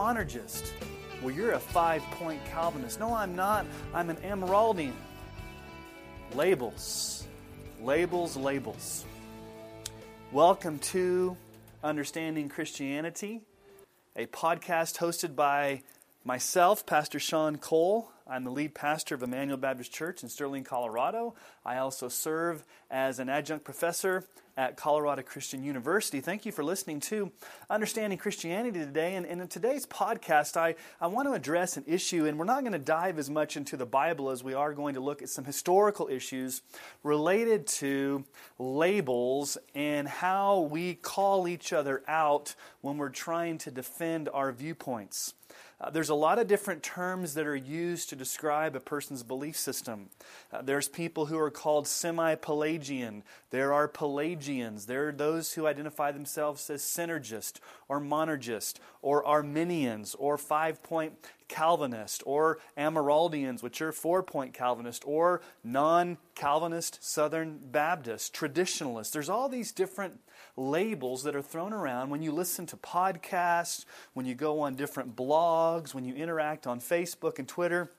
monergist. Well, you're a five point Calvinist. No, I'm not. I'm an Amyraldian. Labels. Labels, labels. Welcome to Understanding Christianity, a podcast hosted by myself, Pastor Sean Cole. I'm the lead pastor of Emmanuel Baptist Church in Sterling, Colorado. I also serve as an adjunct professor at Colorado Christian University. Thank you for listening to Understanding Christianity today. And, and in today's podcast, I, I want to address an issue, and we're not going to dive as much into the Bible as we are going to look at some historical issues related to labels and how we call each other out when we're trying to defend our viewpoints. Uh, there's a lot of different terms that are used to describe a person's belief system. Uh, there's people who are called semi Pelagian. There are Pelagians. There are those who identify themselves as synergist or monergist or Arminians or five point Calvinist or Amyraldians, which are four point Calvinist, or non Calvinist Southern Baptist, traditionalists. There's all these different labels that are thrown around when you listen to podcasts, when you go on different blogs, when you interact on Facebook and Twitter.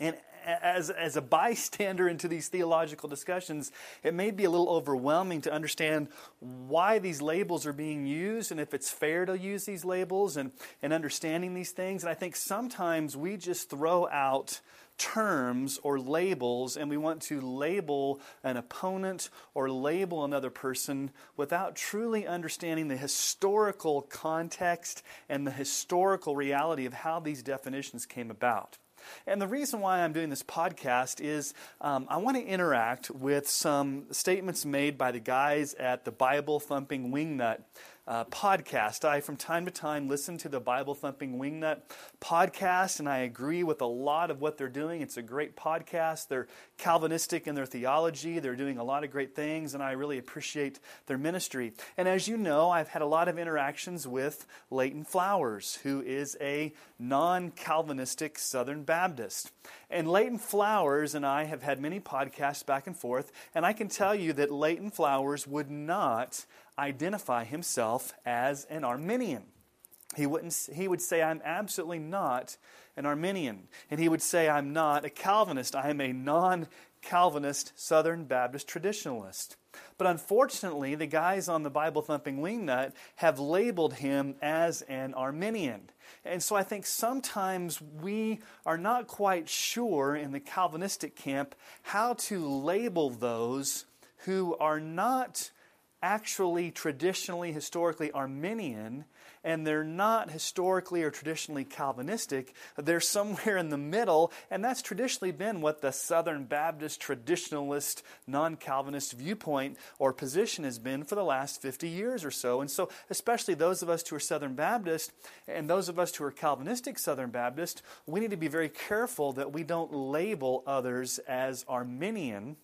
And as, as a bystander into these theological discussions, it may be a little overwhelming to understand why these labels are being used and if it's fair to use these labels and, and understanding these things. And I think sometimes we just throw out terms or labels and we want to label an opponent or label another person without truly understanding the historical context and the historical reality of how these definitions came about. And the reason why I'm doing this podcast is um, I want to interact with some statements made by the guys at the Bible Thumping Wingnut uh, podcast. I, from time to time, listen to the Bible Thumping Wingnut podcast, and I agree with a lot of what they're doing. It's a great podcast. They're Calvinistic in their theology, they're doing a lot of great things, and I really appreciate their ministry. And as you know, I've had a lot of interactions with Leighton Flowers, who is a non Calvinistic Southern Baptist. And Leighton Flowers and I have had many podcasts back and forth, and I can tell you that Leighton Flowers would not identify himself as an Arminian. He, wouldn't, he would say, I'm absolutely not an Arminian. And he would say, I'm not a Calvinist. I am a non Calvinist Southern Baptist traditionalist. But unfortunately, the guys on the Bible thumping wingnut have labeled him as an Arminian. And so I think sometimes we are not quite sure in the Calvinistic camp how to label those who are not actually traditionally, historically Arminian, and they're not historically or traditionally Calvinistic. They're somewhere in the middle, and that's traditionally been what the Southern Baptist traditionalist, non Calvinist viewpoint or position has been for the last 50 years or so. And so, especially those of us who are Southern Baptist and those of us who are Calvinistic Southern Baptist, we need to be very careful that we don't label others as Arminian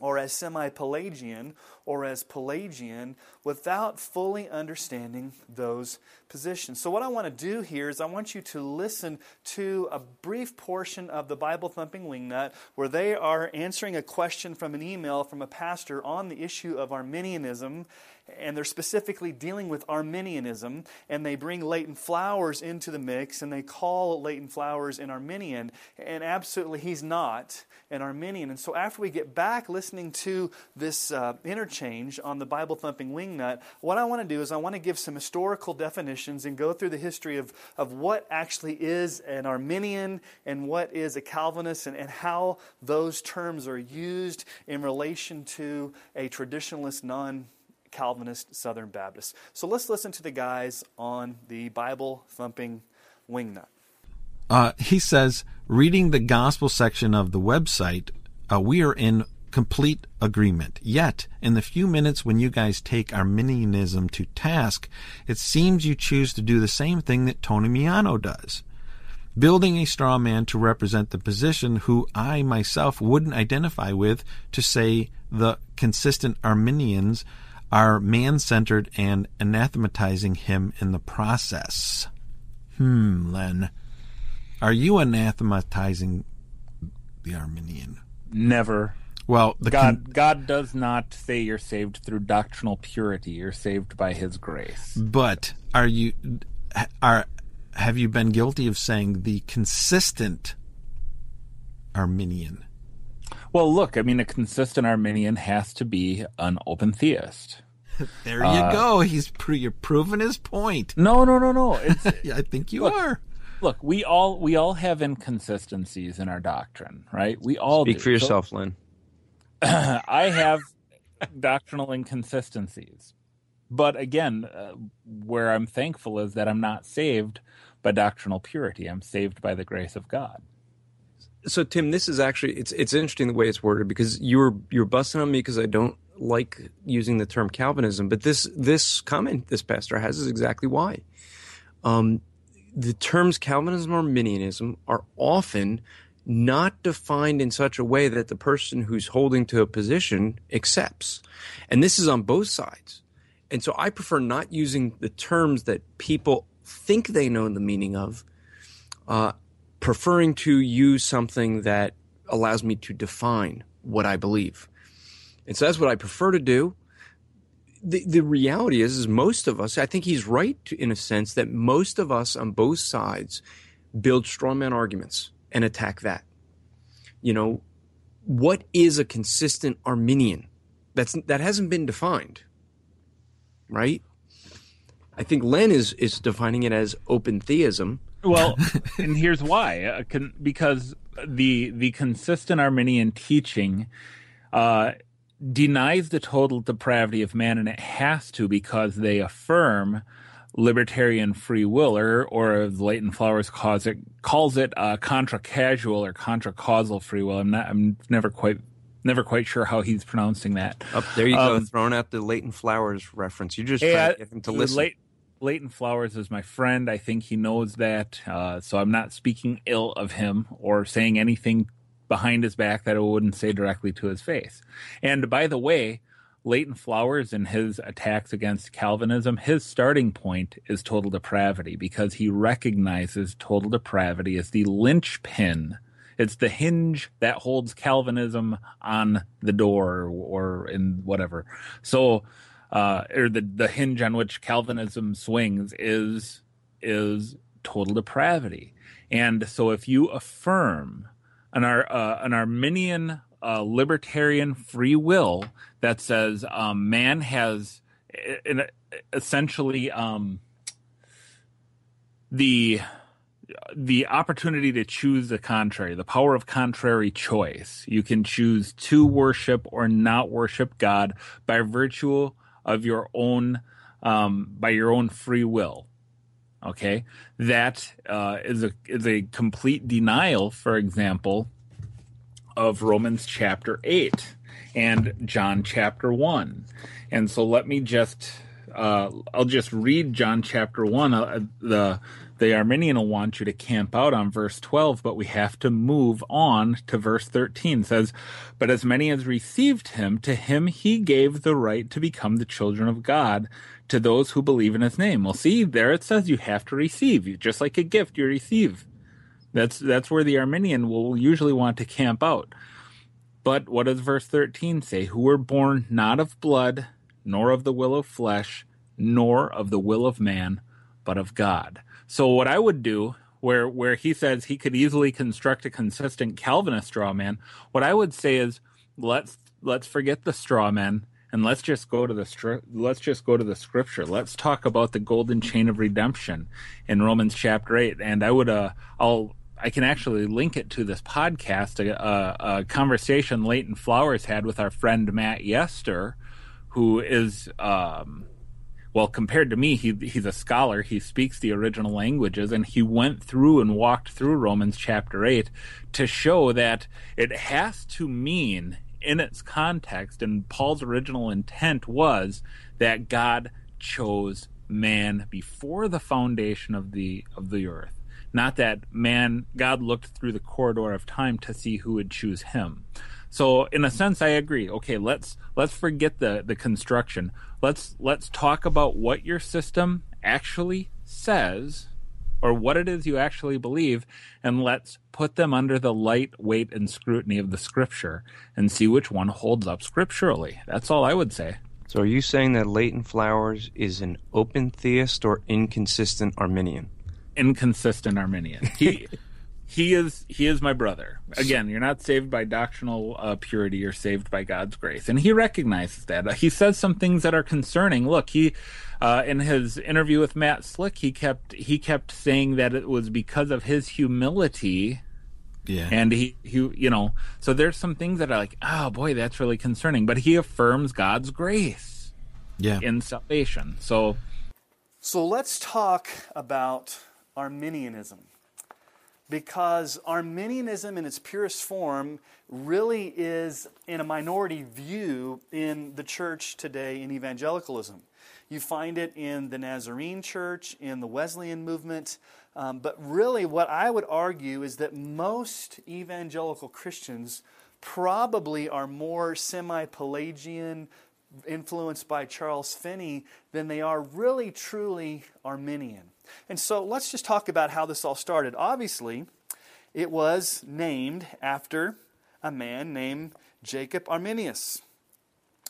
or as semi Pelagian or as Pelagian without fully understanding those positions. So, what I want to do here is I want you to listen to a brief portion of the Bible Thumping Wingnut where they are answering a question from an email from a pastor on the issue of Arminianism and they're specifically dealing with Arminianism, and they bring Leighton Flowers into the mix, and they call Leighton Flowers an Arminian, and absolutely he's not an Arminian. And so after we get back listening to this uh, interchange on the Bible thumping wingnut, what I want to do is I want to give some historical definitions and go through the history of, of what actually is an Arminian and what is a Calvinist, and, and how those terms are used in relation to a traditionalist non Calvinist Southern Baptist. So let's listen to the guys on the Bible thumping wingnut. Uh, he says, reading the gospel section of the website, uh, we are in complete agreement. Yet, in the few minutes when you guys take Arminianism to task, it seems you choose to do the same thing that Tony Miano does. Building a straw man to represent the position who I myself wouldn't identify with to say the consistent Arminians are man centered and anathematizing him in the process. Hmm, Len. Are you anathematizing the Arminian? Never. Well, the God con- God does not say you're saved through doctrinal purity. You're saved by His grace. but are you are have you been guilty of saying the consistent Arminian? Well, look, I mean, a consistent Arminian has to be an open theist. There you Uh, go. He's pre- you're proving his point. No, no, no, no. It's Yeah, I think you Look, are. look, we all we all have inconsistencies in our doctrine, right? We all Speak do. for yourself, Len. I have doctrinal inconsistencies, but again, uh, where I'm thankful is that I'm not saved by doctrinal purity. I'm saved by the grace of God. So Tim, this is actually it's it's interesting the way it's worded because you're you're busting on me because I don't like using the term Calvinism, but this this comment this pastor has is exactly why. Um, the terms Calvinism or Arminianism are often not defined in such a way that the person who's holding to a position accepts. And this is on both sides. And so I prefer not using the terms that people think they know the meaning of, uh, preferring to use something that allows me to define what I believe. And so that's what I prefer to do. The, the reality is, is most of us, I think he's right to, in a sense that most of us on both sides build straw man arguments and attack that. You know, what is a consistent Arminian? That's that hasn't been defined, right? I think Len is is defining it as open theism. Well, and here's why: uh, con- because the the consistent Arminian teaching uh, denies the total depravity of man, and it has to because they affirm libertarian free will, or or as Leighton Flowers calls it, calls it uh, contra casual or contra causal free will. I'm not. I'm never quite never quite sure how he's pronouncing that. Up there you go, Um, throwing out the Leighton Flowers reference. You just Yeah, trying to get him to listen. Leit- Leighton Flowers is my friend. I think he knows that. Uh, so I'm not speaking ill of him or saying anything behind his back that I wouldn't say directly to his face. And by the way, Leighton Flowers and his attacks against Calvinism, his starting point is total depravity because he recognizes total depravity as the linchpin. It's the hinge that holds Calvinism on the door or in whatever. So, uh, or the the hinge on which Calvinism swings is is total depravity. And so, if you affirm an Ar, uh, an Arminian uh, libertarian free will that says um, man has essentially um, the the opportunity to choose the contrary, the power of contrary choice. You can choose to worship or not worship God by virtue of your own, um, by your own free will. Okay, that uh, is a is a complete denial. For example, of Romans chapter eight and John chapter one, and so let me just uh, I'll just read John chapter one. Uh, the the Arminian will want you to camp out on verse 12, but we have to move on to verse 13. It says, But as many as received him, to him he gave the right to become the children of God, to those who believe in his name. Well, see, there it says you have to receive. You just like a gift, you receive. That's that's where the Arminian will usually want to camp out. But what does verse 13 say? Who were born not of blood, nor of the will of flesh, nor of the will of man, but of God. So what I would do, where where he says he could easily construct a consistent Calvinist straw man, what I would say is let's let's forget the straw man and let's just go to the let's just go to the scripture. Let's talk about the golden chain of redemption in Romans chapter eight. And I would uh I'll I can actually link it to this podcast, a, a, a conversation Leighton Flowers had with our friend Matt Yester, who is um, well compared to me he he's a scholar. He speaks the original languages and he went through and walked through Romans chapter 8 to show that it has to mean in its context and Paul's original intent was that God chose man before the foundation of the of the earth. Not that man God looked through the corridor of time to see who would choose him so in a sense, I agree. Okay, let's let's forget the the construction. Let's let's talk about what your system actually says, or what it is you actually believe, and let's put them under the light, weight, and scrutiny of the scripture and see which one holds up scripturally. That's all I would say. So, are you saying that Leighton Flowers is an open theist or inconsistent Arminian? Inconsistent Arminian. He. He is he is my brother. Again, you're not saved by doctrinal uh, purity; you're saved by God's grace, and he recognizes that. He says some things that are concerning. Look, he uh, in his interview with Matt Slick, he kept he kept saying that it was because of his humility. Yeah. And he, he, you know, so there's some things that are like, oh boy, that's really concerning. But he affirms God's grace Yeah. in salvation. So So let's talk about Arminianism. Because Arminianism, in its purest form, really is in a minority view in the church today in evangelicalism. You find it in the Nazarene church, in the Wesleyan movement. Um, but really, what I would argue is that most evangelical Christians probably are more semi Pelagian, influenced by Charles Finney, than they are really truly Arminian. And so let's just talk about how this all started. Obviously, it was named after a man named Jacob Arminius.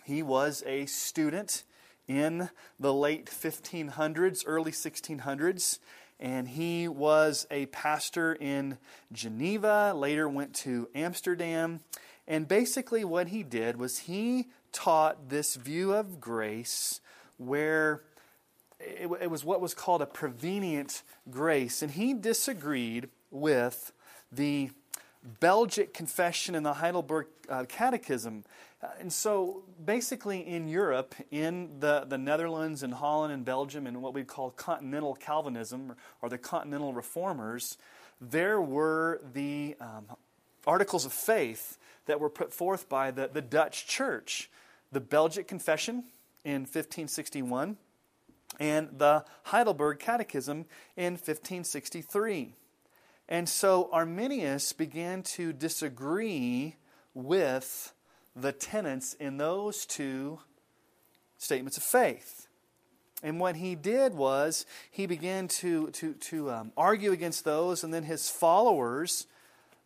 He was a student in the late 1500s, early 1600s, and he was a pastor in Geneva, later went to Amsterdam. And basically, what he did was he taught this view of grace where it, it was what was called a prevenient grace. And he disagreed with the Belgic Confession and the Heidelberg uh, Catechism. Uh, and so, basically, in Europe, in the, the Netherlands and Holland and Belgium, and what we call continental Calvinism or the continental reformers, there were the um, articles of faith that were put forth by the, the Dutch church the Belgic Confession in 1561 and the Heidelberg Catechism in 1563. And so Arminius began to disagree with the tenets in those two statements of faith. And what he did was he began to, to, to um, argue against those, and then his followers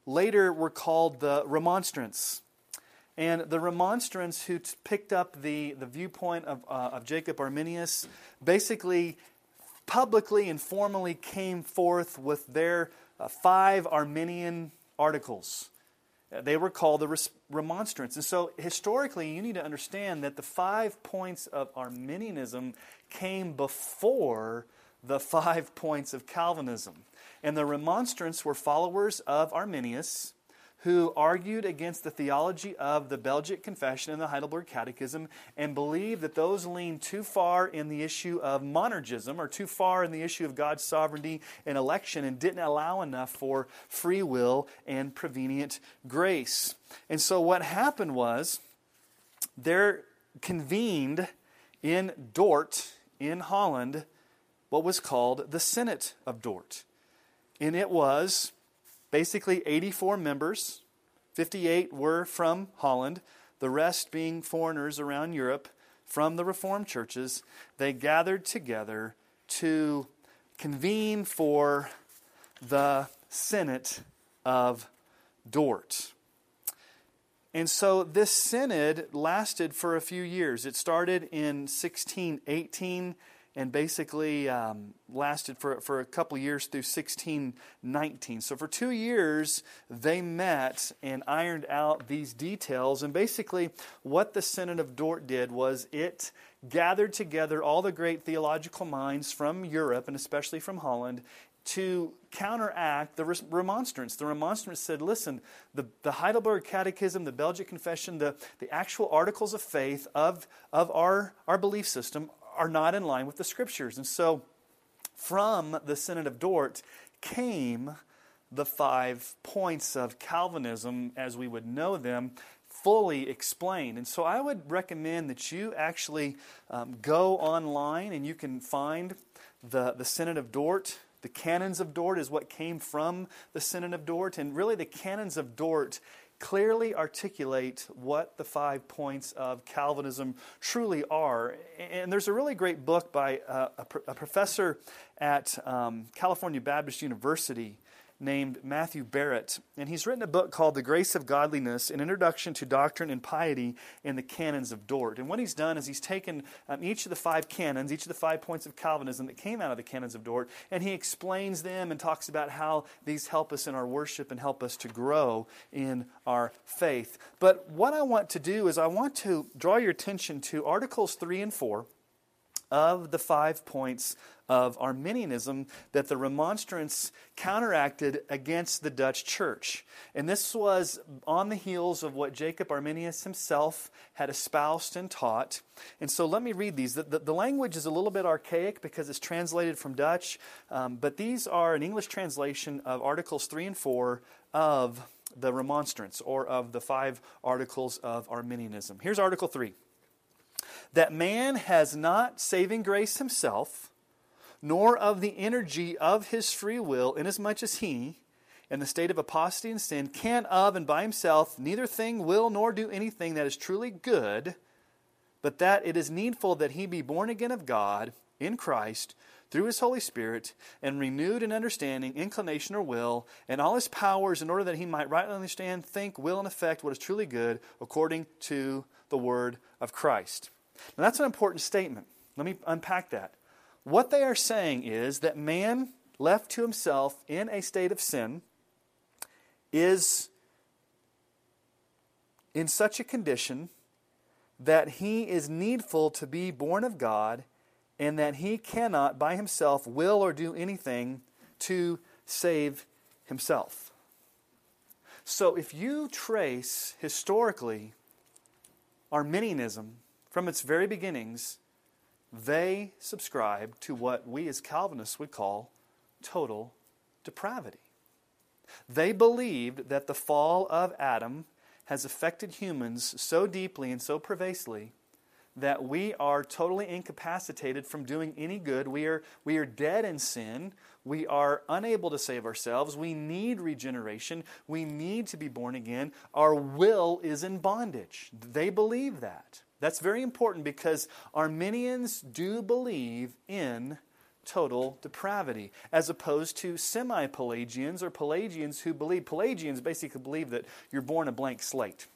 later were called the Remonstrants. And the Remonstrants, who t- picked up the, the viewpoint of, uh, of Jacob Arminius, basically publicly and formally came forth with their uh, five Arminian articles. Uh, They were called the Remonstrants. And so, historically, you need to understand that the five points of Arminianism came before the five points of Calvinism. And the Remonstrants were followers of Arminius who argued against the theology of the Belgic Confession and the Heidelberg Catechism and believed that those leaned too far in the issue of monergism or too far in the issue of God's sovereignty and election and didn't allow enough for free will and prevenient grace. And so what happened was there convened in Dort in Holland what was called the Synod of Dort. And it was basically 84 members. 58 were from Holland, the rest being foreigners around Europe from the Reformed churches. They gathered together to convene for the Synod of Dort. And so this synod lasted for a few years. It started in 1618 and basically um, lasted for, for a couple years through 1619. So for two years, they met and ironed out these details. And basically, what the Synod of Dort did was it gathered together all the great theological minds from Europe and especially from Holland to counteract the remonstrance. The remonstrance said, listen, the, the Heidelberg Catechism, the Belgic Confession, the, the actual articles of faith of, of our, our belief system are not in line with the scriptures. And so from the Synod of Dort came the five points of Calvinism as we would know them fully explained. And so I would recommend that you actually um, go online and you can find the, the Synod of Dort. The canons of Dort is what came from the Synod of Dort. And really, the canons of Dort clearly articulate what the five points of Calvinism truly are. And there's a really great book by uh, a, a, professor at um, California Baptist University named Matthew Barrett. And he's written a book called The Grace of Godliness An Introduction to Doctrine and Piety in the Canons of Dort. And what he's done is he's taken um, each of the five canons, each of the five points of Calvinism that came out of the Canons of Dort, and he explains them and talks about how these help us in our worship and help us to grow in our faith. But what I want to do is I want to draw your attention to Articles 3 and 4 of the five points of Arminianism that the Remonstrants counteracted against the Dutch church. And this was on the heels of what Jacob Arminius himself had espoused and taught. And so let me read these. The, the, the language is a little bit archaic because it's translated from Dutch, um, but these are an English translation of Articles 3 and 4 of the Remonstrants, or of the five articles of Arminianism. Here's Article 3 that man has not saving grace himself nor of the energy of his free will, inasmuch as he, in the state of apostasy and sin, can of and by himself neither thing will nor do anything that is truly good, but that it is needful that he be born again of God in Christ through his Holy Spirit, and renewed in understanding, inclination, or will, and all his powers, in order that he might rightly understand, think, will, and effect what is truly good, according to the word of Christ. Now, that's an important statement. Let me unpack that. What they are saying is that man left to himself in a state of sin is in such a condition that he is needful to be born of God and that he cannot by himself will or do anything to save himself. So if you trace historically Arminianism from its very beginnings, they subscribed to what we as Calvinists would call total depravity. They believed that the fall of Adam has affected humans so deeply and so pervasively that we are totally incapacitated from doing any good. We are, we are dead in sin. We are unable to save ourselves. We need regeneration. We need to be born again. Our will is in bondage. They believe that. That's very important because Arminians do believe in total depravity, as opposed to semi Pelagians or Pelagians who believe, Pelagians basically believe that you're born a blank slate.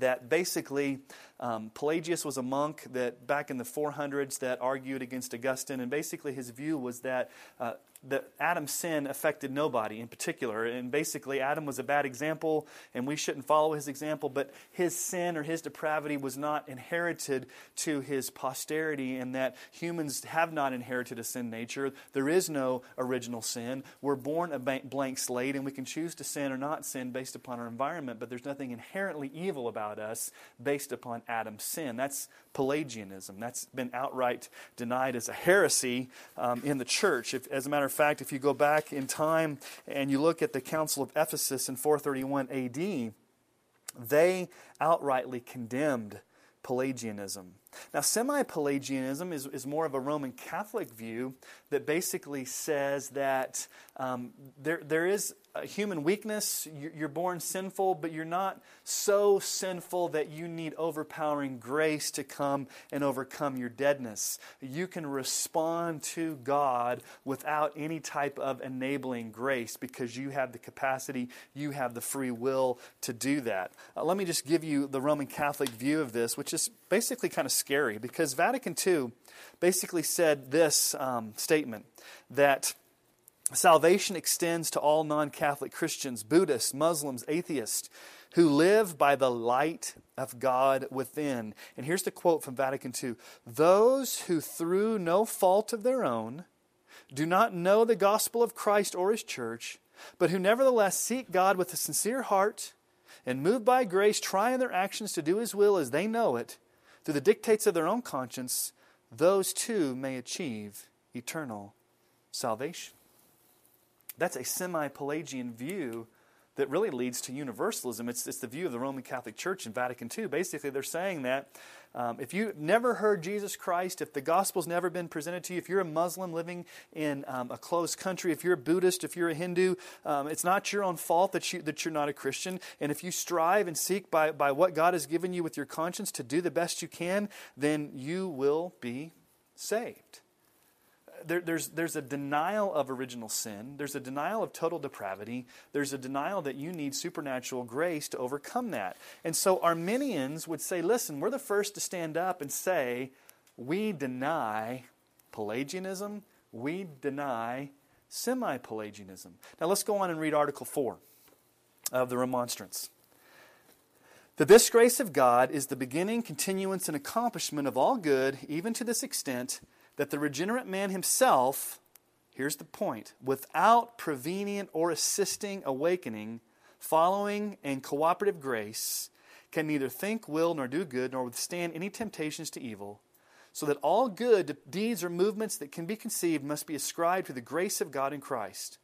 That basically, um, Pelagius was a monk that back in the 400s that argued against Augustine, and basically his view was that uh, that Adam's sin affected nobody in particular. And basically, Adam was a bad example, and we shouldn't follow his example, but his sin or his depravity was not inherited to his posterity, and that humans have not inherited a sin nature. There is no original sin. We're born a blank slate, and we can choose to sin or not sin based upon our environment, but there's nothing inherently evil about us based upon Adam's sin. That's Pelagianism. That's been outright denied as a heresy um, in the church. If, as a matter of fact, if you go back in time and you look at the Council of Ephesus in 431 AD, they outrightly condemned Pelagianism. Now, semi Pelagianism is, is more of a Roman Catholic view that basically says that um, there, there is human weakness. You're born sinful, but you're not so sinful that you need overpowering grace to come and overcome your deadness. You can respond to God without any type of enabling grace because you have the capacity, you have the free will to do that. Uh, let me just give you the Roman Catholic view of this, which is basically kind of scary because Vatican II basically said this um, statement that salvation extends to all non Catholic Christians, Buddhists, Muslims, atheists who live by the light of God within. And here's the quote from Vatican II Those who, through no fault of their own, do not know the gospel of Christ or his church, but who nevertheless seek God with a sincere heart and moved by grace try in their actions to do his will as they know it, through the dictates of their own conscience, those too may achieve eternal salvation. That's a semi Pelagian view that really leads to universalism. It's, it's the view of the Roman Catholic Church in Vatican II. Basically, they're saying that um, if you've never heard Jesus Christ, if the gospel's never been presented to you, if you're a Muslim living in um, a closed country, if you're a Buddhist, if you're a Hindu, um, it's not your own fault that, you, that you're not a Christian. And if you strive and seek by, by what God has given you with your conscience to do the best you can, then you will be saved there, there's, there's a denial of original sin. There's a denial of total depravity. There's a denial that you need supernatural grace to overcome that. And so Arminians would say, listen, we're the first to stand up and say, we deny Pelagianism, we deny semi Pelagianism. Now let's go on and read Article 4 of the Remonstrance. That this grace of God is the beginning, continuance, and accomplishment of all good, even to this extent that the regenerate man himself, here's the point, without prevenient or assisting awakening, following and cooperative grace, can neither think, will, nor do good, nor withstand any temptations to evil, so that all good deeds or movements that can be conceived must be ascribed to the grace of God in Christ.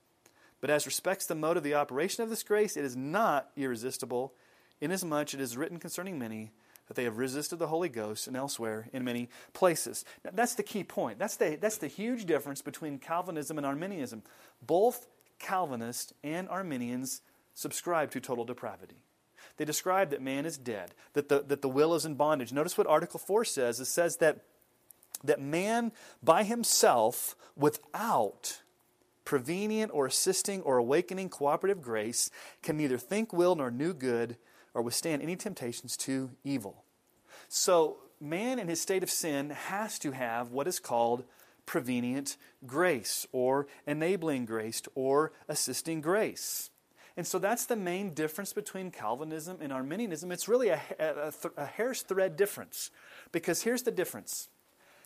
But as respects the mode of the operation of this grace, it is not irresistible, inasmuch it is written concerning many that they have resisted the Holy Ghost and elsewhere in many places. Now, that's the key point. That's the, that's the huge difference between Calvinism and Arminianism. Both Calvinists and Arminians subscribe to total depravity. They describe that man is dead, that the, that the will is in bondage. Notice what Article 4 says it says that, that man by himself, without prevenient or assisting or awakening cooperative grace, can neither think, will, nor do good or withstand any temptations to evil. So, man in his state of sin has to have what is called prevenient grace or enabling grace or assisting grace. And so that's the main difference between Calvinism and Arminianism. It's really a, a, a, hair's thread difference. Because here's the difference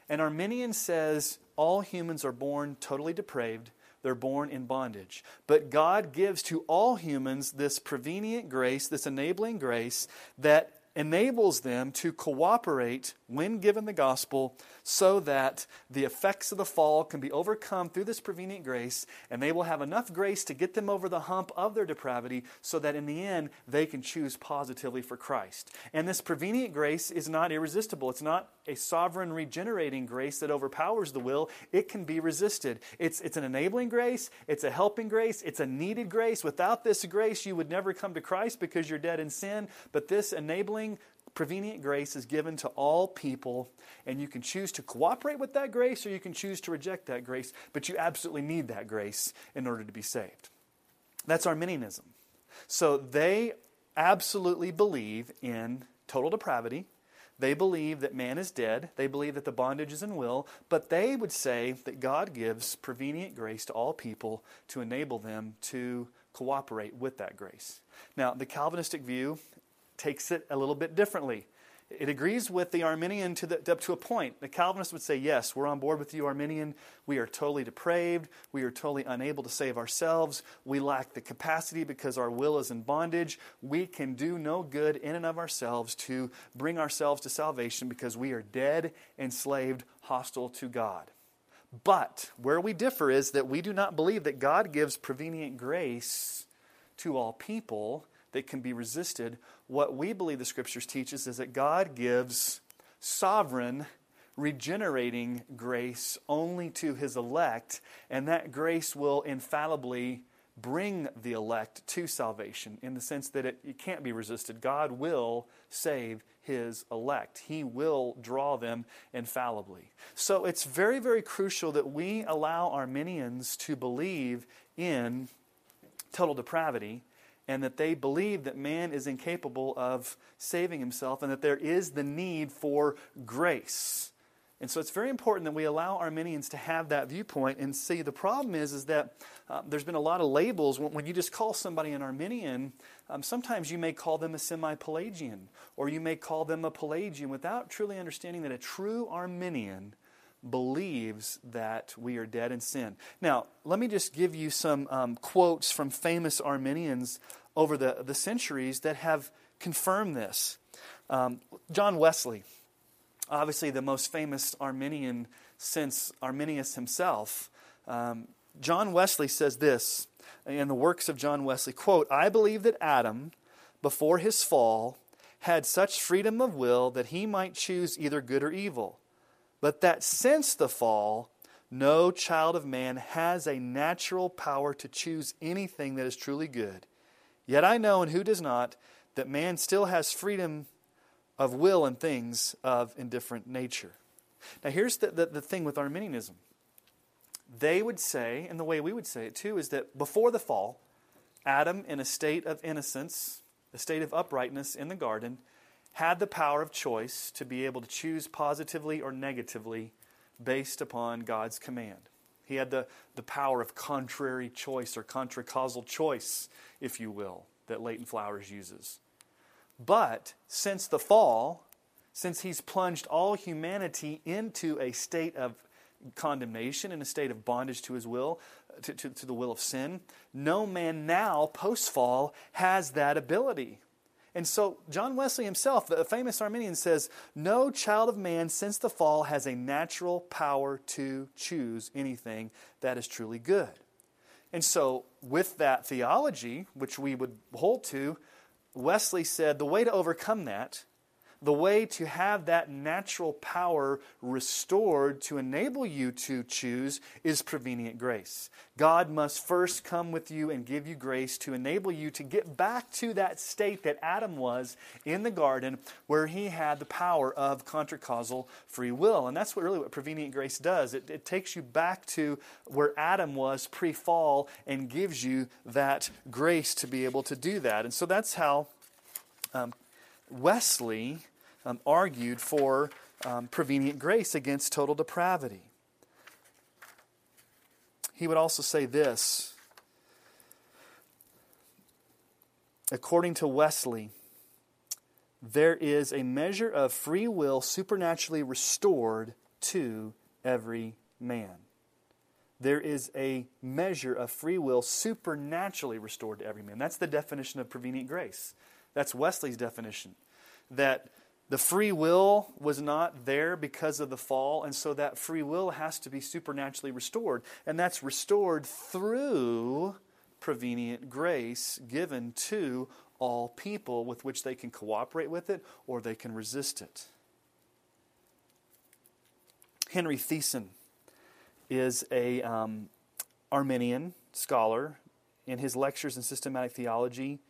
an Arminian says all humans are born totally depraved they're born in bondage. But God gives to all humans this prevenient grace, this enabling grace that enables them to cooperate when given the gospel so that the effects of the fall can be overcome through this prevenient grace and they will have enough grace to get them over the hump of their depravity so that in the end they can choose positively for Christ. And this prevenient grace is not irresistible. It's not a sovereign regenerating grace that overpowers the will. It can be resisted. It's, it's an enabling grace, it's a helping grace, it's a needed grace. Without this grace, you would never come to Christ because you're dead in sin. But this enabling prevenient grace is given to all people, and you can choose to cooperate with that grace or you can choose to reject that grace, but you absolutely need that grace in order to be saved. That's Arminianism. So they absolutely believe in total depravity. They believe that man is dead. They believe that the bondage is in will. But they would say that God gives prevenient grace to all people to enable them to cooperate with that grace. Now, the Calvinistic view takes it a little bit differently. It agrees with the Arminian to the, up to a point. The Calvinist would say, Yes, we're on board with you, Arminian. We are totally depraved. We are totally unable to save ourselves. We lack the capacity because our will is in bondage. We can do no good in and of ourselves to bring ourselves to salvation because we are dead, enslaved, hostile to God. But where we differ is that we do not believe that God gives prevenient grace to all people that can be resisted. What we believe the scriptures teaches is that God gives sovereign regenerating grace only to his elect, and that grace will infallibly bring the elect to salvation in the sense that it, it, can't be resisted. God will save his elect, he will draw them infallibly. So it's very, very crucial that we allow Arminians to believe in total depravity and that they believe that man is incapable of saving himself and that there is the need for grace. And so it's very important that we allow Arminians to have that viewpoint and see. The problem is, is that uh, there's been a lot of labels. When, when, you just call somebody an Arminian, um, sometimes you may call them a semi Pelagian, or you may call them a Pelagian without truly understanding that a true Arminian believes that we are dead in sin. Now, let me just give you some um, quotes from famous Arminians over the, the centuries that have confirmed this. Um, John Wesley, obviously the most famous Arminian since Arminius himself, um, John Wesley says this in the works of John Wesley, quote, I believe that Adam, before his fall, had such freedom of will that he might choose either good or evil, but that since the fall, no child of man has a natural power to choose anything that is truly good. Yet I know, and who does not, that man still has freedom of will in things of indifferent nature. Now, here's the, the, the thing with Arminianism. They would say, and the way we would say it too, is that before the fall, Adam, in a state of innocence, a state of uprightness in the garden, had the power of choice to be able to choose positively or negatively based upon God's command. He had the, the power of contrary choice or contracausal choice, if you will, that Leighton Flowers uses. But since the fall, since he's plunged all humanity into a state of condemnation, in a state of bondage to his will, to, to, to the will of sin, no man now, post fall, has that ability. And so, John Wesley himself, the famous Arminian, says, No child of man since the fall has a natural power to choose anything that is truly good. And so, with that theology, which we would hold to, Wesley said the way to overcome that the way to have that natural power restored to enable you to choose is prevenient grace. God must first come with you and give you grace to enable you to get back to that state that Adam was in the garden where he had the power of contracausal free will. And that's what really what prevenient grace does. It, it takes you back to where Adam was pre fall and gives you that grace to be able to do that. And so that's how um, Wesley um, argued for um, prevenient grace against total depravity. He would also say this according to Wesley, there is a measure of free will supernaturally restored to every man. There is a measure of free will supernaturally restored to every man. That's the definition of prevenient grace. That's Wesley's definition. That the free will was not there because of the fall, and so that free will has to be supernaturally restored. And that's restored through prevenient grace given to all people with which they can cooperate with it or they can resist it. Henry Thiessen is a um, Arminian scholar. In his lectures in systematic theology,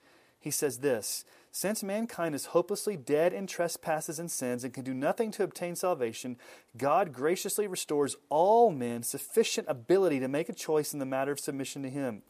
he says this since mankind is hopelessly dead in trespasses and sins and can do nothing to obtain salvation, God graciously restores all men sufficient ability to make a choice in the matter of submission to Him.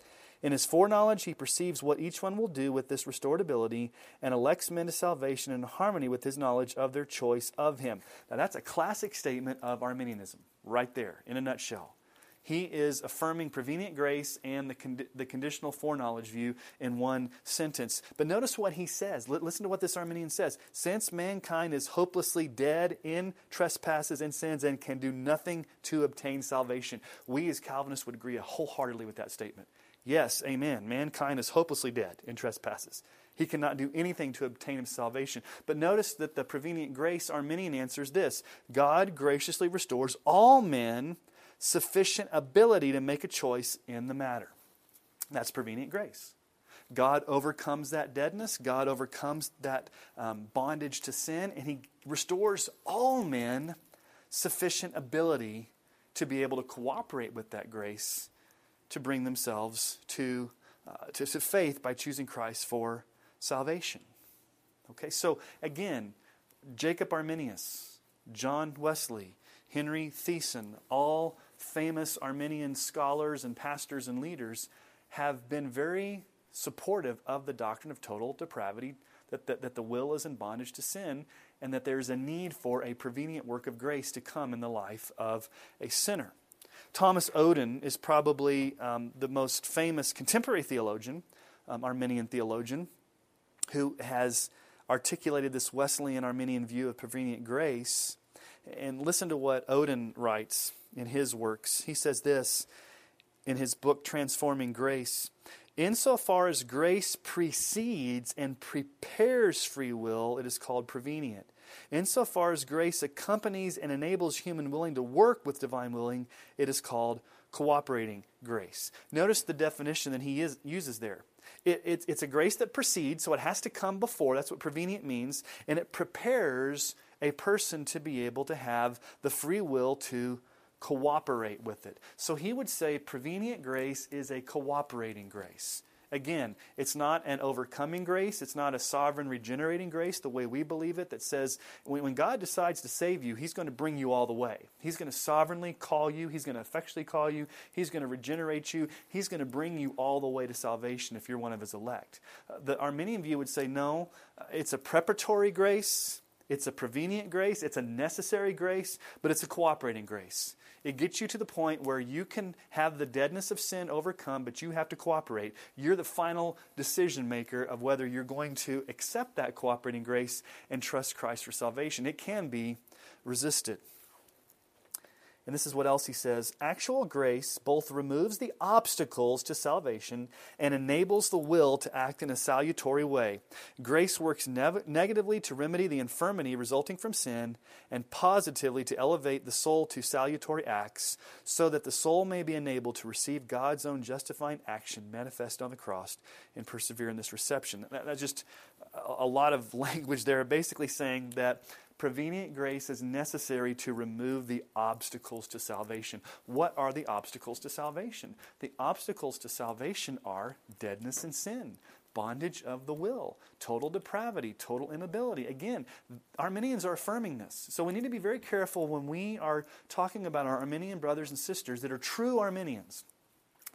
In his foreknowledge, he perceives what each one will do with this restored ability and elects men to salvation in harmony with his knowledge of their choice of him. Now, that's a classic statement of Arminianism, right there, in a nutshell. He is affirming prevenient grace and the, con- the conditional foreknowledge view in one sentence. But notice what he says. L- listen to what this Arminian says. Since mankind is hopelessly dead in trespasses and sins and can do nothing to obtain salvation, we as Calvinists would agree wholeheartedly with that statement. Yes, amen. Mankind is hopelessly dead in trespasses. He cannot do anything to obtain him salvation. But notice that the prevenient grace Arminian answers this God graciously restores all men sufficient ability to make a choice in the matter. That's prevenient grace. God overcomes that deadness, God overcomes that um, bondage to sin, and He restores all men sufficient ability to be able to cooperate with that grace to bring themselves to, uh, to, to faith by choosing Christ for salvation. Okay, so again, Jacob Arminius, John Wesley, Henry Thiessen, all famous Arminian scholars and pastors and leaders have been very supportive of the doctrine of total depravity, that, that, that the will is in bondage to sin, and that there's a need for a prevenient work of grace to come in the life of a sinner. Thomas Oden is probably um, the most famous contemporary theologian, um, Arminian theologian, who has articulated this Wesleyan Arminian view of prevenient grace. And listen to what Oden writes in his works. He says this in his book, Transforming Grace Insofar as grace precedes and prepares free will, it is called prevenient. Insofar as grace accompanies and enables human willing to work with divine willing, it is called cooperating grace. Notice the definition that he is, uses there. It, it, it's a grace that precedes, so it has to come before. That's what prevenient means. And it prepares a person to be able to have the free will to cooperate with it. So he would say prevenient grace is a cooperating grace. Again, it's not an overcoming grace. It's not a sovereign regenerating grace the way we believe it that says when, God decides to save you, He's going to bring you all the way. He's going to sovereignly call you. He's going to effectually call you. He's going to regenerate you. He's going to bring you all the way to salvation if you're one of His elect. Uh, the Arminian view would say no, uh, it's a preparatory grace. It's a prevenient grace, it's a necessary grace, but it's a cooperating grace. It gets you to the point where you can have the deadness of sin overcome, but you have to cooperate. You're the final decision maker of whether you're going to accept that cooperating grace and trust Christ for salvation. It can be resisted. And this is what else he says actual grace both removes the obstacles to salvation and enables the will to act in a salutary way. Grace works ne- negatively to remedy the infirmity resulting from sin and positively to elevate the soul to salutary acts so that the soul may be enabled to receive God's own justifying action manifest on the cross and persevere in this reception. That, that's just a lot of language there, basically saying that Prevenient grace is necessary to remove the obstacles to salvation. What are the obstacles to salvation? The obstacles to salvation are deadness and sin, bondage of the will, total depravity, total inability. Again, Arminians are affirming this. So we need to be very careful when we are talking about our Arminian brothers and sisters that are true Arminians.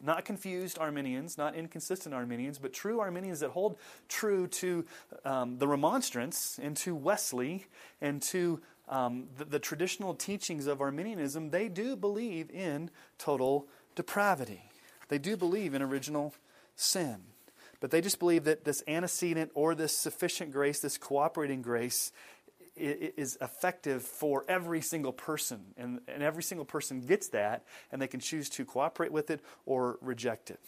Not confused Arminians, not inconsistent Arminians, but true Arminians that hold true to um, the remonstrance and to Wesley and to um, the, the traditional teachings of Arminianism. They do believe in total depravity. They do believe in original sin. But they just believe that this antecedent or this sufficient grace, this cooperating grace, is effective for every single person. And, and every single person gets that, and they can choose to cooperate with it or reject it.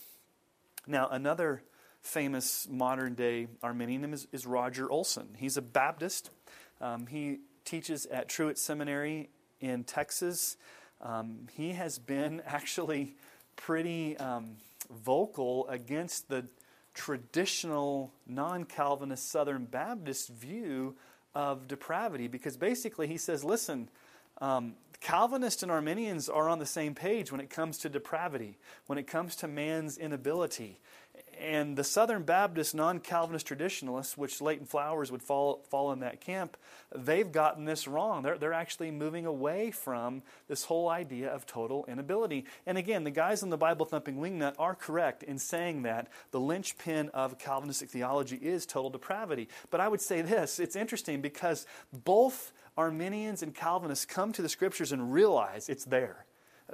Now, another famous modern day Arminian is, is Roger Olson. He's a Baptist. Um, he teaches at Truett Seminary in Texas. Um, he has been actually pretty um, vocal against the traditional non Calvinist Southern Baptist view of depravity because basically he says, listen, um, Calvinists and Arminians are on the same page when it comes to depravity, when it comes to man's inability. And the Southern Baptist non Calvinist traditionalists, which Leighton Flowers would fall, fall in that camp, they've gotten this wrong. They're, they're actually moving away from this whole idea of total inability. And again, the guys in the Bible thumping wingnut are correct in saying that the linchpin of Calvinistic theology is total depravity. But I would say this it's interesting because both Arminians and Calvinists come to the scriptures and realize it's there,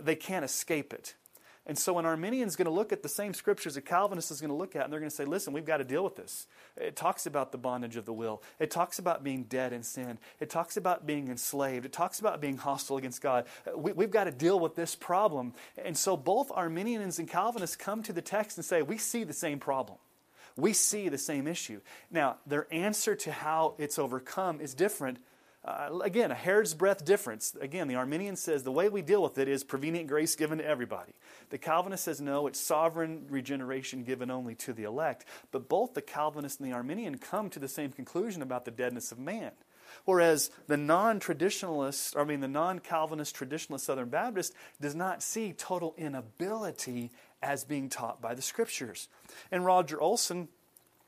they can't escape it. And so an Arminian is going to look at the same scriptures a Calvinist is going to look at, and they're going to say, listen, we've got to deal with this. It talks about the bondage of the will. It talks about being dead in sin. It talks about being enslaved. It talks about being hostile against God. We, we've got to deal with this problem. And so both Arminians and Calvinists come to the text and say, we see the same problem. We see the same issue. Now, their answer to how it's overcome is different, uh, again, a hair's breadth difference. Again, the Arminian says the way we deal with it is prevenient grace given to everybody. The Calvinist says no, it's sovereign regeneration given only to the elect. But both the Calvinist and the Arminian come to the same conclusion about the deadness of man. Whereas the non traditionalist, I mean, the non Calvinist traditionalist Southern Baptist does not see total inability as being taught by the scriptures. And Roger Olson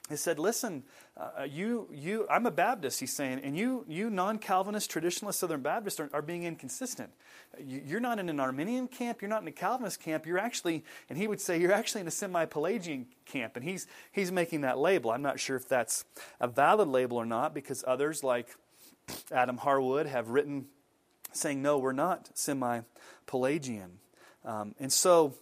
he said, "Listen, uh, you, you, I'm a Baptist." He's saying, and you, you non-Calvinist, traditionalist Southern Baptists are, are being inconsistent. You, are not in an Arminian camp. You're not in a Calvinist camp. You're actually, and he would say, you're actually in a semi-Pelagian camp. And he's he's making that label. I'm not sure if that's a valid label or not, because others like Adam Harwood have written saying, no, we're not semi-Pelagian. Um, and so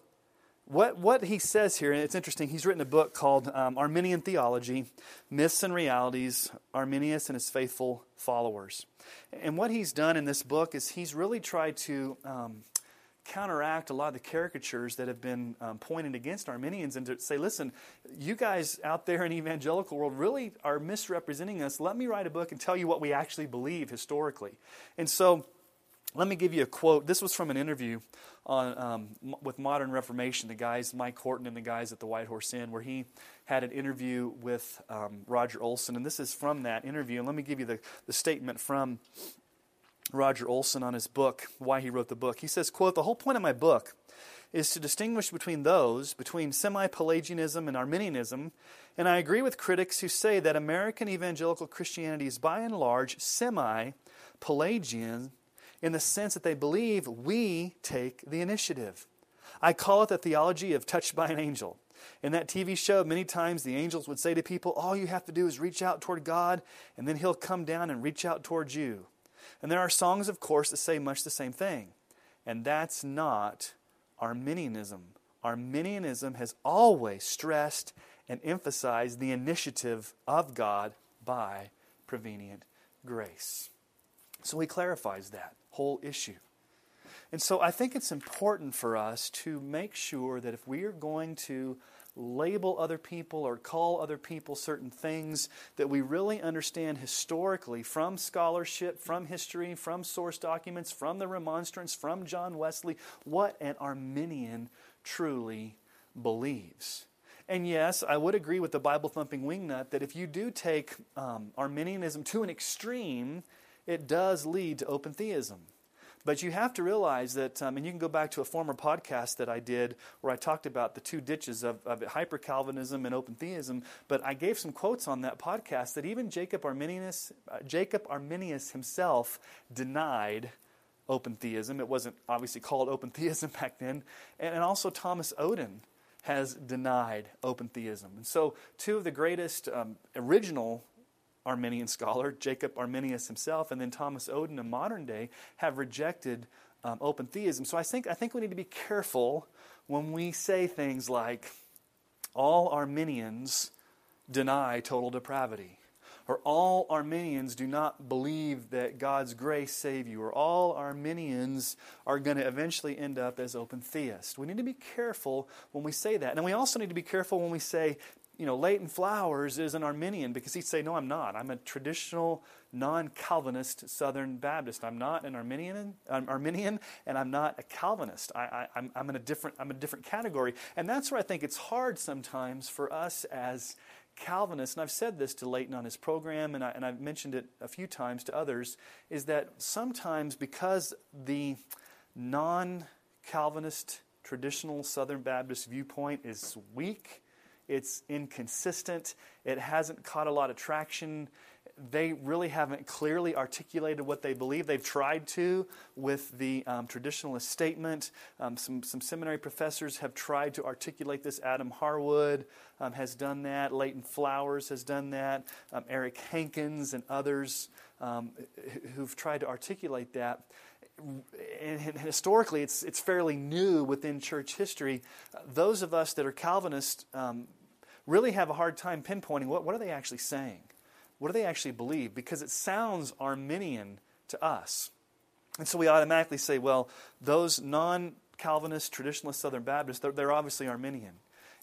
what, what he says here, and it's interesting, he's written a book called um, Arminian Theology Myths and Realities Arminius and His Faithful Followers. And what he's done in this book is he's really tried to um, counteract a lot of the caricatures that have been um, pointed against Arminians and to say, listen, you guys out there in the evangelical world really are misrepresenting us. Let me write a book and tell you what we actually believe historically. And so let me give you a quote. This was from an interview on, um, with Modern Reformation, the guys, Mike Horton and the guys at the White Horse Inn, where he had an interview with um, Roger Olson. And this is from that interview. And let me give you the, the statement from Roger Olson on his book, why he wrote the book. He says, quote, The whole point of my book is to distinguish between those, between semi Pelagianism and Arminianism, and I agree with critics who say that American evangelical Christianity is by and large semi Pelagian in the sense that they believe we take the initiative. I call it the theology of touched by an angel. In that TV show, many times the angels would say to people, All you have to do is reach out toward God, and then He'll come down and reach out towards you. And there are songs, of course, that say much the same thing. And that's not Arminianism. Arminianism has always stressed and emphasized the initiative of God by prevenient grace. So he clarifies that whole issue. And so I think it's important for us to make sure that if we are going to label other people or call other people certain things that we really understand historically from scholarship, from history, from source documents, from the remonstrance, from John Wesley, what an Arminian truly believes. And yes, I would agree with the Bible thumping wingnut that if you do take um, Arminianism to an extreme, it does lead to open theism. But you have to realize that, um, and you can go back to a former podcast that I did where I talked about the two ditches of, of hyper Calvinism and open theism. But I gave some quotes on that podcast that even Jacob Arminius, uh, Jacob Arminius himself denied open theism. It wasn't obviously called open theism back then. And, and also Thomas Oden has denied open theism. And so, two of the greatest um, original Arminian scholar, Jacob Arminius himself, and then Thomas Oden in modern day have rejected um, open theism. So I think, I think we need to be careful when we say things like, all Arminians deny total depravity, or all Arminians do not believe that God's grace save you, or all Arminians are going to eventually end up as open theists. We need to be careful when we say that. And we also need to be careful when we say you know, Leighton Flowers is an Arminian because he'd say, No, I'm not. I'm a traditional non Calvinist Southern Baptist. I'm not an Arminian, I'm Arminian and I'm not a Calvinist. I, am I'm, I'm in a different, I'm a different category. And that's where I think it's hard sometimes for us as Calvinists, and I've said this to Leighton on his program, and, I, and I've mentioned it a few times to others, is that sometimes because the non Calvinist traditional Southern Baptist viewpoint is weak, it's inconsistent. It hasn't caught a lot of traction. They really haven't clearly articulated what they believe. They've tried to with the um, traditionalist statement. Um, some, some seminary professors have tried to articulate this. Adam Harwood um, has done that. Leighton Flowers has done that. Um, Eric Hankins and others um, who've tried to articulate that and historically, it's, it's fairly new within church history. Those of us that are Calvinists um, really have a hard time pinpointing what, what are they actually saying? What do they actually believe? Because it sounds Arminian to us. And so we automatically say, well, those non Calvinist, traditionalist Southern Baptists, they're, they're obviously Arminian.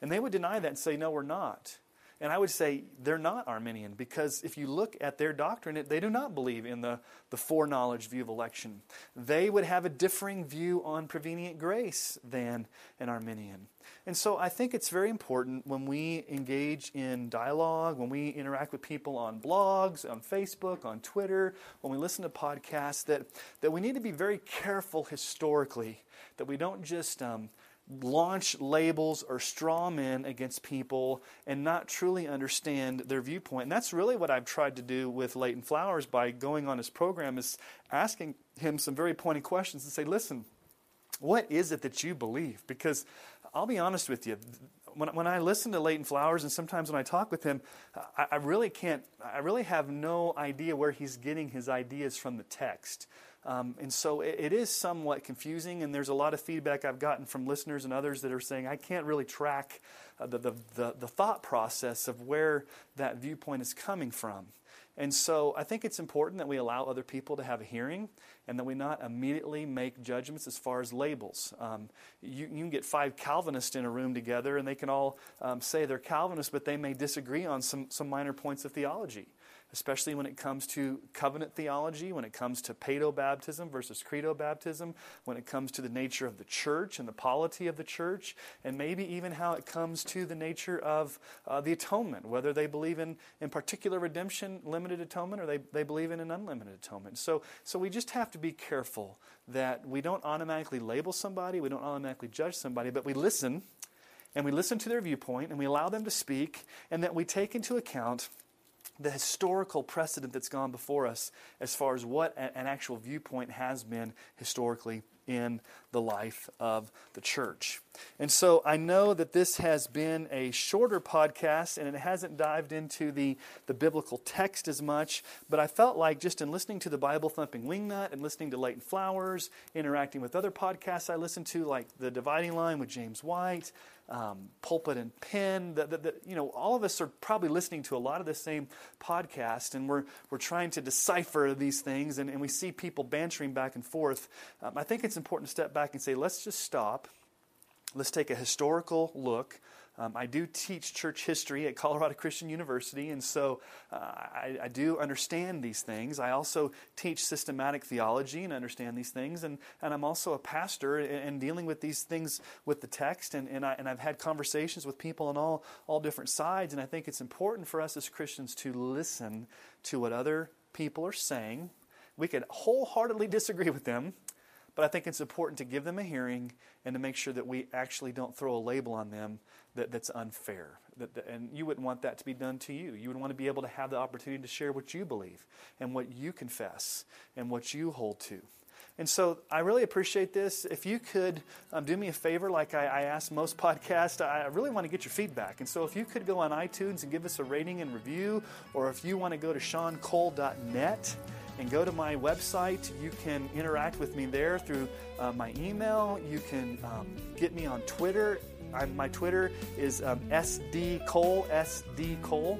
And they would deny that and say, no, we're not. And I would say they're not Arminian because if you look at their doctrine, they do not believe in the, the foreknowledge view of election. They would have a differing view on prevenient grace than an Arminian. And so I think it's very important when we engage in dialogue, when we interact with people on blogs, on Facebook, on Twitter, when we listen to podcasts, that, that we need to be very careful historically, that we don't just um, launch labels or straw men against people and not truly understand their viewpoint. And that's really what I've tried to do with Leighton Flowers by going on his program is asking him some very pointed questions and say, listen, what is it that you believe? Because I'll be honest with you, when, when I listen to Leighton Flowers and sometimes when I talk with him, I, I really can't, I really have no idea where he's getting his ideas from the text. Um, and so it, it is somewhat confusing, and there's a lot of feedback I've gotten from listeners and others that are saying, I can't really track uh, the, the, the, the thought process of where that viewpoint is coming from. And so I think it's important that we allow other people to have a hearing and that we not immediately make judgments as far as labels. Um, you, you, can get five Calvinists in a room together and they can all um, say they're Calvinists, but they may disagree on some, some minor points of theology especially when it comes to covenant theology, when it comes to paedo baptism versus credo baptism, when it comes to the nature of the church and the polity of the church, and maybe even how it comes to the nature of uh, the atonement, whether they believe in, in particular redemption, limited atonement, or they, they believe in an unlimited atonement. So, so we just have to be careful that we don't automatically label somebody, we don't automatically judge somebody, but we listen. And we listen to their viewpoint and we allow them to speak, and that we take into account the historical precedent that's gone before us as far as what an actual viewpoint has been historically in the life of the church. And so I know that this has been a shorter podcast and it hasn't dived into the, the biblical text as much, but I felt like just in listening to the Bible Thumping Wingnut and listening to Leighton Flowers, interacting with other podcasts I listened to, like The Dividing Line with James White, um, Pulpit and Pen. The, the, the, you know, all of us are probably listening to a lot of the same podcast, and we're, we're trying to decipher these things, and, and we see people bantering back and forth. Um, I think it's important to step back and say, let's just stop. Let's take a historical look um, I do teach church history at Colorado Christian University, and so uh, I, I, do understand these things. I also teach systematic theology and understand these things, and, and I'm also a pastor and, and dealing with these things with the text, and, and, I, and I've had conversations with people on all, all different sides, and I think it's important for us as Christians to listen to what other people are saying. We could wholeheartedly disagree with them, but I think it's important to give them a hearing and to make sure that we actually don't throw a label on them that, that's unfair. That, that, and you wouldn't want that to be done to you. You would want to be able to have the opportunity to share what you believe and what you confess and what you hold to. And so I really appreciate this. If you could um, do me a favor, like I, I ask most podcasts, I really want to get your feedback. And so if you could go on iTunes and give us a rating and review, or if you want to go to seancole.net and go to my website, you can interact with me there through uh, my email. You can um, get me on Twitter I'm, my Twitter is um, SD Cole, SD Cole.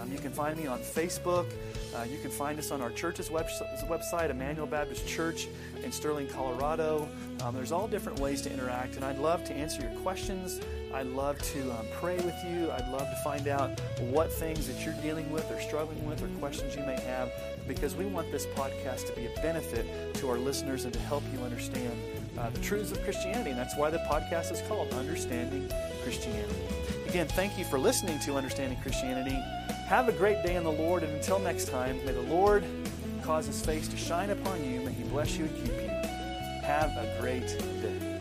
Um, you can find me on Facebook. Uh, you can find us on our church's website, Emmanuel Baptist Church in Sterling, Colorado. Um, there's all different ways to interact, and I'd love to answer your questions. I'd love to um, pray with you. I'd love to find out what things that you're dealing with or struggling with or questions you may have because we want this podcast to be a benefit to our listeners and to help you understand uh, the truths of Christianity. And that's why the podcast is called Understanding Christianity. Again, thank you for listening to Understanding Christianity. Have a great day in the Lord. And until next time, may the Lord cause his face to shine upon you. May he bless you and keep you. Have a great day.